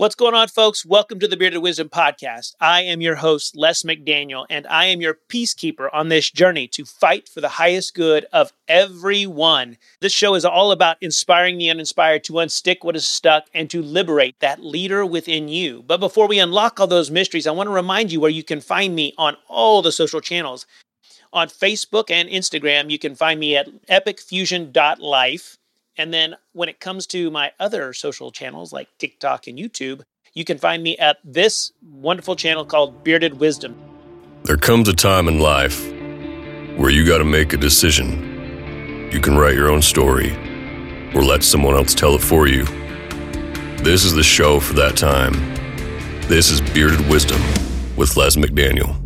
What's going on, folks? Welcome to the Bearded Wisdom Podcast. I am your host, Les McDaniel, and I am your peacekeeper on this journey to fight for the highest good of everyone. This show is all about inspiring the uninspired to unstick what is stuck and to liberate that leader within you. But before we unlock all those mysteries, I want to remind you where you can find me on all the social channels. On Facebook and Instagram, you can find me at epicfusion.life. And then when it comes to my other social channels like TikTok and YouTube, you can find me at this wonderful channel called Bearded Wisdom. There comes a time in life where you got to make a decision. You can write your own story or let someone else tell it for you. This is the show for that time. This is Bearded Wisdom with Les McDaniel.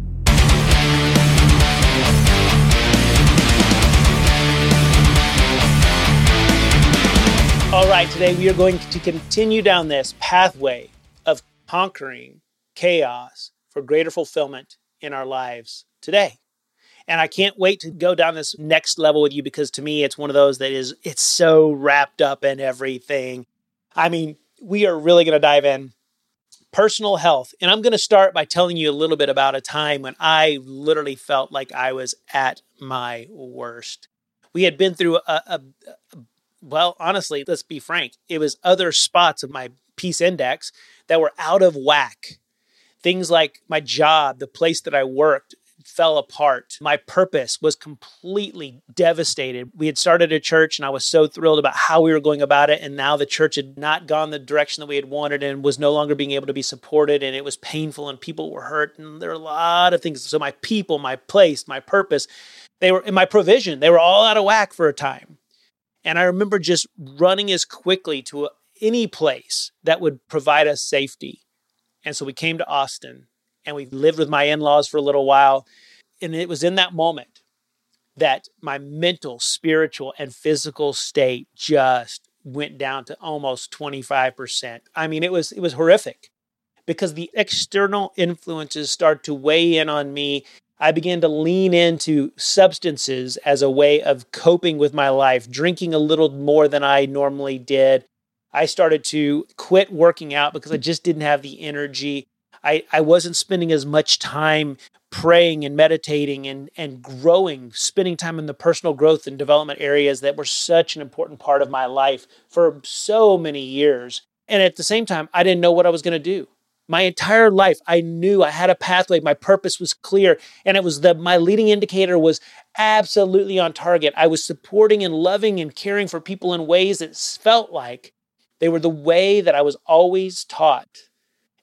Right, today we are going to continue down this pathway of conquering chaos for greater fulfillment in our lives today. And I can't wait to go down this next level with you because to me it's one of those that is it's so wrapped up in everything. I mean, we are really going to dive in personal health. And I'm going to start by telling you a little bit about a time when I literally felt like I was at my worst. We had been through a, a, a well, honestly, let's be frank, it was other spots of my peace index that were out of whack. Things like my job, the place that I worked, fell apart. My purpose was completely devastated. We had started a church and I was so thrilled about how we were going about it. And now the church had not gone the direction that we had wanted and was no longer being able to be supported. And it was painful and people were hurt. And there were a lot of things. So my people, my place, my purpose, they were in my provision, they were all out of whack for a time. And I remember just running as quickly to any place that would provide us safety. And so we came to Austin and we lived with my in laws for a little while. And it was in that moment that my mental, spiritual, and physical state just went down to almost 25%. I mean, it was it was horrific because the external influences start to weigh in on me I began to lean into substances as a way of coping with my life, drinking a little more than I normally did. I started to quit working out because I just didn't have the energy. I, I wasn't spending as much time praying and meditating and, and growing, spending time in the personal growth and development areas that were such an important part of my life for so many years. And at the same time, I didn't know what I was going to do my entire life i knew i had a pathway. My purpose was clear and it was the my leading indicator was absolutely on target. I was supporting and loving and caring for people in ways that felt like they were the way that i was always taught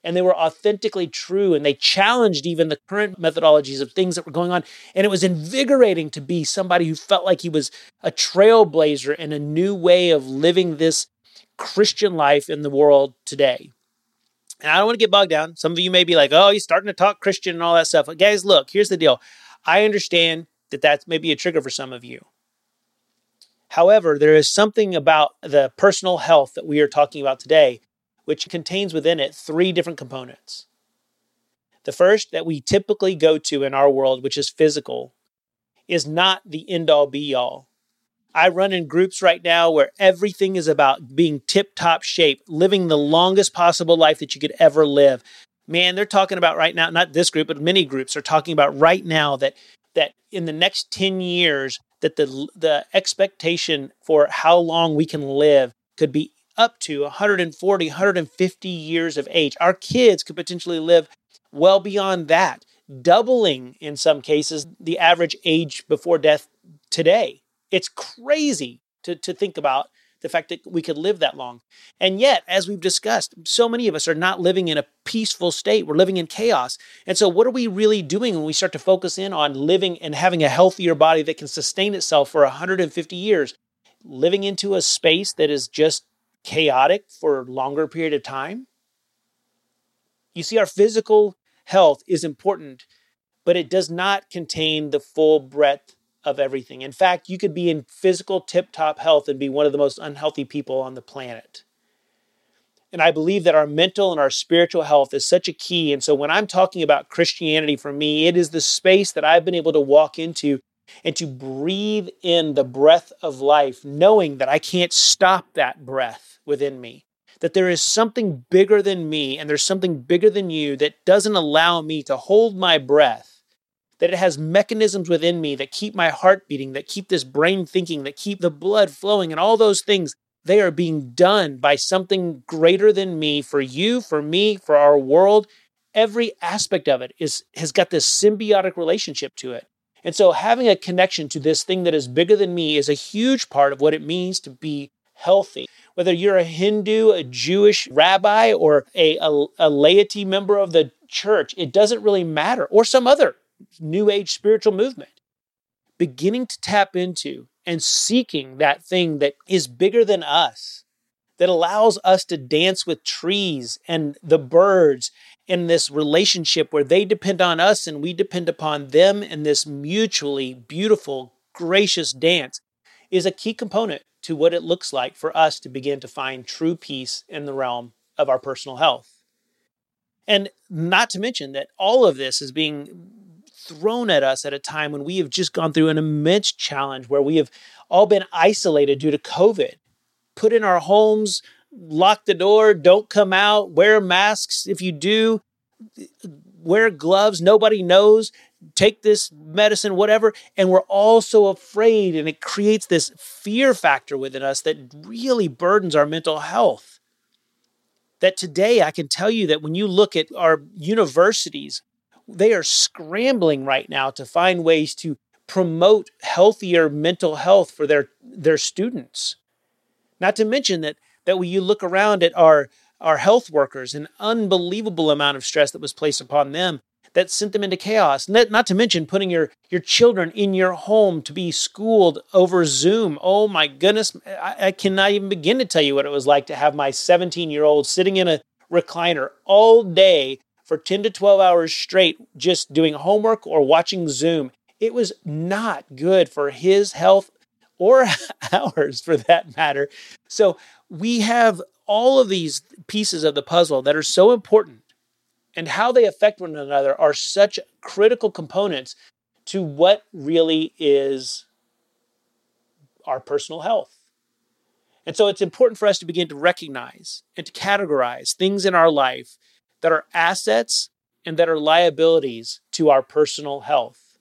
and they were authentically true and they challenged even the current methodologies of things that were going on and it was invigorating to be somebody who felt like he was a trailblazer in a new way of living this christian life in the world today and I don't want to get bogged down. Some of you may be like, oh, he's starting to talk Christian and all that stuff. But guys, look, here's the deal. I understand that that's maybe a trigger for some of you. However, there is something about the personal health that we are talking about today, which contains within it three different components. The first that we typically go to in our world, which is physical, is not the end all be all. I run in groups right now where everything is about being tip top shape, living the longest possible life that you could ever live. Man, they're talking about right now, not this group, but many groups are talking about right now that that in the next 10 years that the the expectation for how long we can live could be up to 140, 150 years of age. Our kids could potentially live well beyond that, doubling in some cases the average age before death today. It's crazy to, to think about the fact that we could live that long. And yet, as we've discussed, so many of us are not living in a peaceful state. We're living in chaos. And so, what are we really doing when we start to focus in on living and having a healthier body that can sustain itself for 150 years? Living into a space that is just chaotic for a longer period of time? You see, our physical health is important, but it does not contain the full breadth of everything. In fact, you could be in physical tip top health and be one of the most unhealthy people on the planet. And I believe that our mental and our spiritual health is such a key. And so when I'm talking about Christianity for me, it is the space that I've been able to walk into and to breathe in the breath of life, knowing that I can't stop that breath within me, that there is something bigger than me and there's something bigger than you that doesn't allow me to hold my breath, that it has mechanisms within me that keep my heart beating, that keep this brain thinking, that keep the blood flowing, and all those things. They are being done by something greater than me for you, for me, for our world. Every aspect of it is has got this symbiotic relationship to it. And so having a connection to this thing that is bigger than me is a huge part of what it means to be healthy. Whether you're a Hindu, a Jewish rabbi, or a, a, a laity member of the church, it doesn't really matter, or some other new age spiritual movement. Beginning to tap into and seeking that thing that is bigger than us, that allows us to dance with trees and the birds in this relationship where they depend on us and we depend upon them in this mutually beautiful, gracious dance is a key component to what it looks like for us to begin to find true peace in the realm of our personal health. And not to mention that all of this is being thrown at us at a time when we have just gone through an immense challenge where we have all been isolated due to COVID, put in our homes, lock the door, don't come out, wear masks if you do, wear gloves, nobody knows, take this medicine, whatever. And we're all so afraid, and it creates this fear factor within us that really burdens our mental health. That today, I can tell you that when you look at our universities, they are scrambling right now to find ways to promote healthier mental health for their, their students. Not to mention that that when you look around at our our health workers, an unbelievable amount of stress that was placed upon them that sent them into chaos. Not, not to mention putting your, your children in your home to be schooled over Zoom. Oh my goodness, I, I cannot even begin to tell you what it was like to have my 17 year old sitting in a recliner all day for 10 to 12 hours straight, just doing homework or watching Zoom. It was not good for his health or ours for that matter. So we have all of these pieces of the puzzle that are so important and how they affect one another are such critical components to what really is our personal health. And so it's important for us to begin to recognize and to categorize things in our life that are assets and that are liabilities to our personal health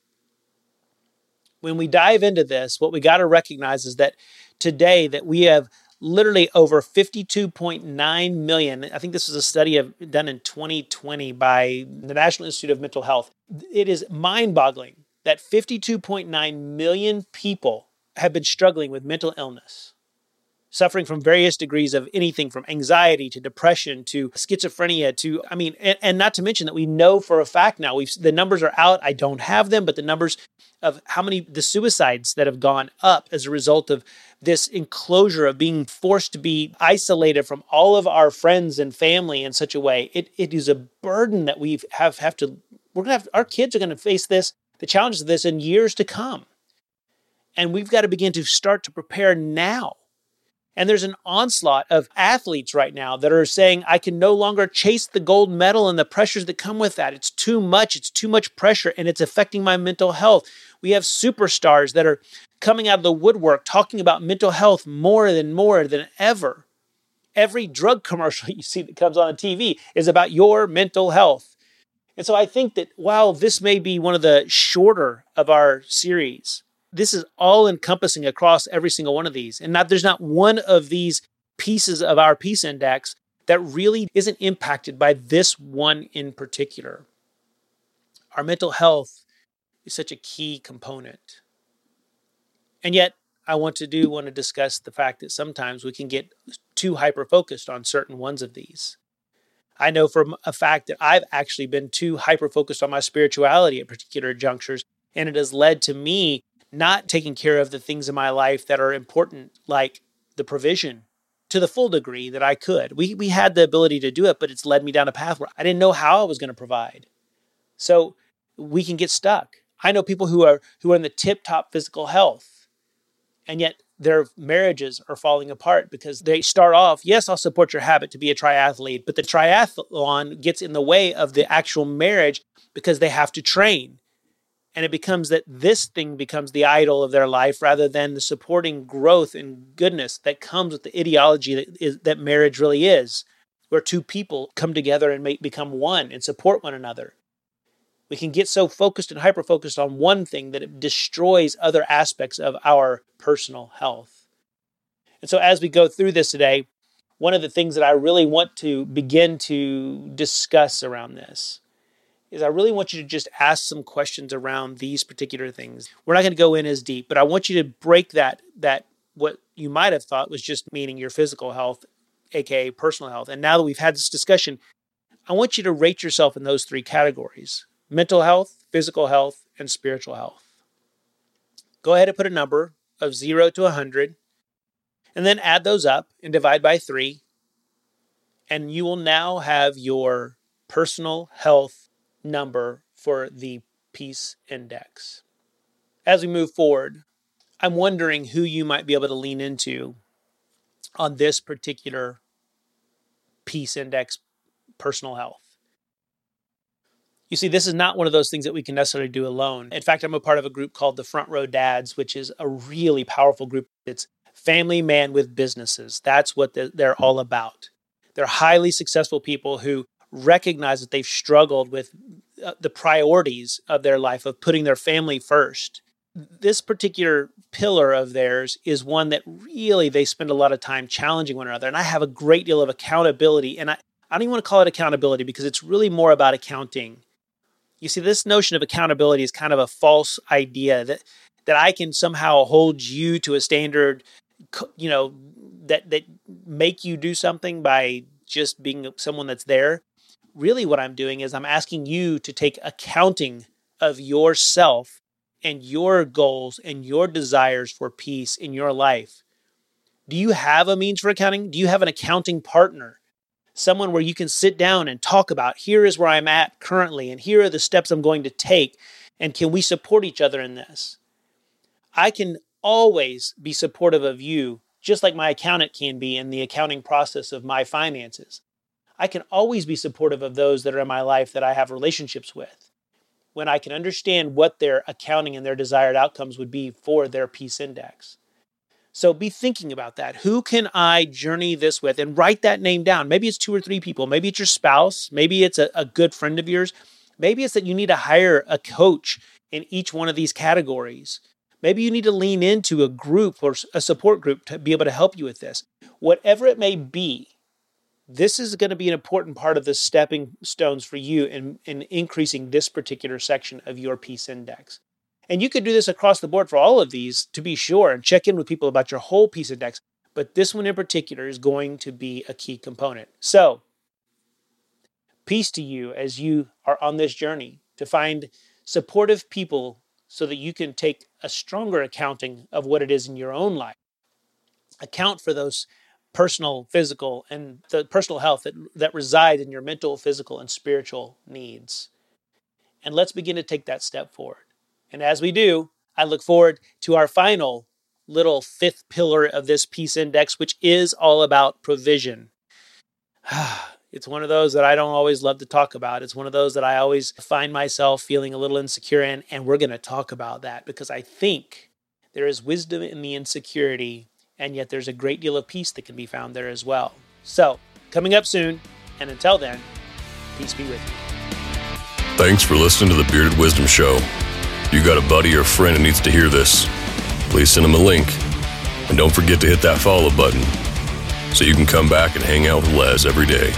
when we dive into this, what we got to recognize is that today that we have literally over 52.9 million. I think this was a study of, done in 2020 by the National Institute of Mental Health. It is mind-boggling that 52.9 million people have been struggling with mental illness suffering from various degrees of anything from anxiety to depression to schizophrenia to i mean and, and, not to mention that we know for a fact now we've the numbers are out. I don't have them but the numbers of how many the suicides that have gone up as a result of this enclosure of being forced to be isolated from all of our friends and family in such a way it, it is a burden that we have have to we're gonna have our kids are gonna face this the challenges of this in years to come. And we've got to begin to start to prepare now and there's an onslaught of athletes right now that are saying, I can no longer chase the gold medal and the pressures that come with that. It's too much. It's too much pressure and it's affecting my mental health. We have superstars that are coming out of the woodwork talking about mental health more than more than ever. Every drug commercial you see that comes on the TV is about your mental health. And so I think that while this may be one of the shorter of our series, this is all encompassing across every single one of these. And not there's not one of these pieces of our peace index that really isn't impacted by this one in particular. Our mental health is such a key component. And yet, I want to do want to discuss the fact that sometimes we can get too hyper focused on certain ones of these. I know from a fact that I've actually been too hyper focused on my spirituality at particular junctures, and it has led to me not taking care of the things in my life that are important, like the provision to the full degree that I could. We, we had the ability to do it, but it's led me down a path where I didn't know how I was going to provide. So we can get stuck. I know people who are who are in the tip top physical health, and yet their marriages are falling apart because they start off, yes, I'll support your habit to be a triathlete, but the triathlon gets in the way of the actual marriage because they have to train And it becomes that this thing becomes the idol of their life rather than the supporting growth and goodness that comes with the ideology that, is, that marriage really is, where two people come together and make, become one and support one another. We can get so focused and hyper focused on one thing that it destroys other aspects of our personal health. And so, as we go through this today, one of the things that I really want to begin to discuss around this is I really want you to just ask some questions around these particular things. We're not going to go in as deep, but I want you to break that that what you might have thought was just meaning your physical health, aka personal health. And now that we've had this discussion, I want you to rate yourself in those three categories: mental health, physical health, and spiritual health. Go ahead and put a number of 0 to 100 and then add those up and divide by 3 and you will now have your personal health number for the peace index. As we move forward, I'm wondering who you might be able to lean into on this particular peace index personal health. You see, this is not one of those things that we can necessarily do alone. In fact, I'm a part of a group called the Front Row Dads, which is a really powerful group. It's family man with businesses. That's what they're all about. They're highly successful people who recognize that they've struggled with uh, the priorities of their life of putting their family first. This particular pillar of theirs is one that really they spend a lot of time challenging one another. And I have a great deal of accountability. And I, I don't even want to call it accountability because it's really more about accounting. You see, this notion of accountability is kind of a false idea that that I can somehow hold you to a standard, you know, that that make you do something by just being someone that's there really what I'm doing is I'm asking you to take accounting of yourself and your goals and your desires for peace in your life. Do you have a means for accounting? Do you have an accounting partner? Someone where you can sit down and talk about here is where I'm at currently, and here are the steps I'm going to take, and can we support each other in this? I can always be supportive of you, just like my accountant can be in the accounting process of my finances. I can always be supportive of those that are in my life that I have relationships with when I can understand what their accounting and their desired outcomes would be for their peace index. So be thinking about that. Who can I journey this with? And write that name down. Maybe it's two or three people. Maybe it's your spouse. Maybe it's a, a good friend of yours. Maybe it's that you need to hire a coach in each one of these categories. Maybe you need to lean into a group or a support group to be able to help you with this. Whatever it may be, this is going to be an important part of the stepping stones for you in, in increasing this particular section of your peace index. And you could do this across the board for all of these to be sure and check in with people about your whole peace index. But this one in particular is going to be a key component. So, peace to you as you are on this journey to find supportive people so that you can take a stronger accounting of what it is in your own life. Account for those personal, physical, and the personal health that, that reside in your mental, physical, and spiritual needs. And let's begin to take that step forward. And as we do, I look forward to our final little fifth pillar of this peace index, which is all about provision. it's one of those that I don't always love to talk about. It's one of those that I always find myself feeling a little insecure in. And we're going to talk about that because I think there is wisdom in the insecurity and yet there's a great deal of peace that can be found there as well. So, coming up soon, and until then, peace be with you. Thanks for listening to the Bearded Wisdom Show. You got a buddy or friend who needs to hear this, please send them a link. And don't forget to hit that follow button so you can come back and hang out with Les every day.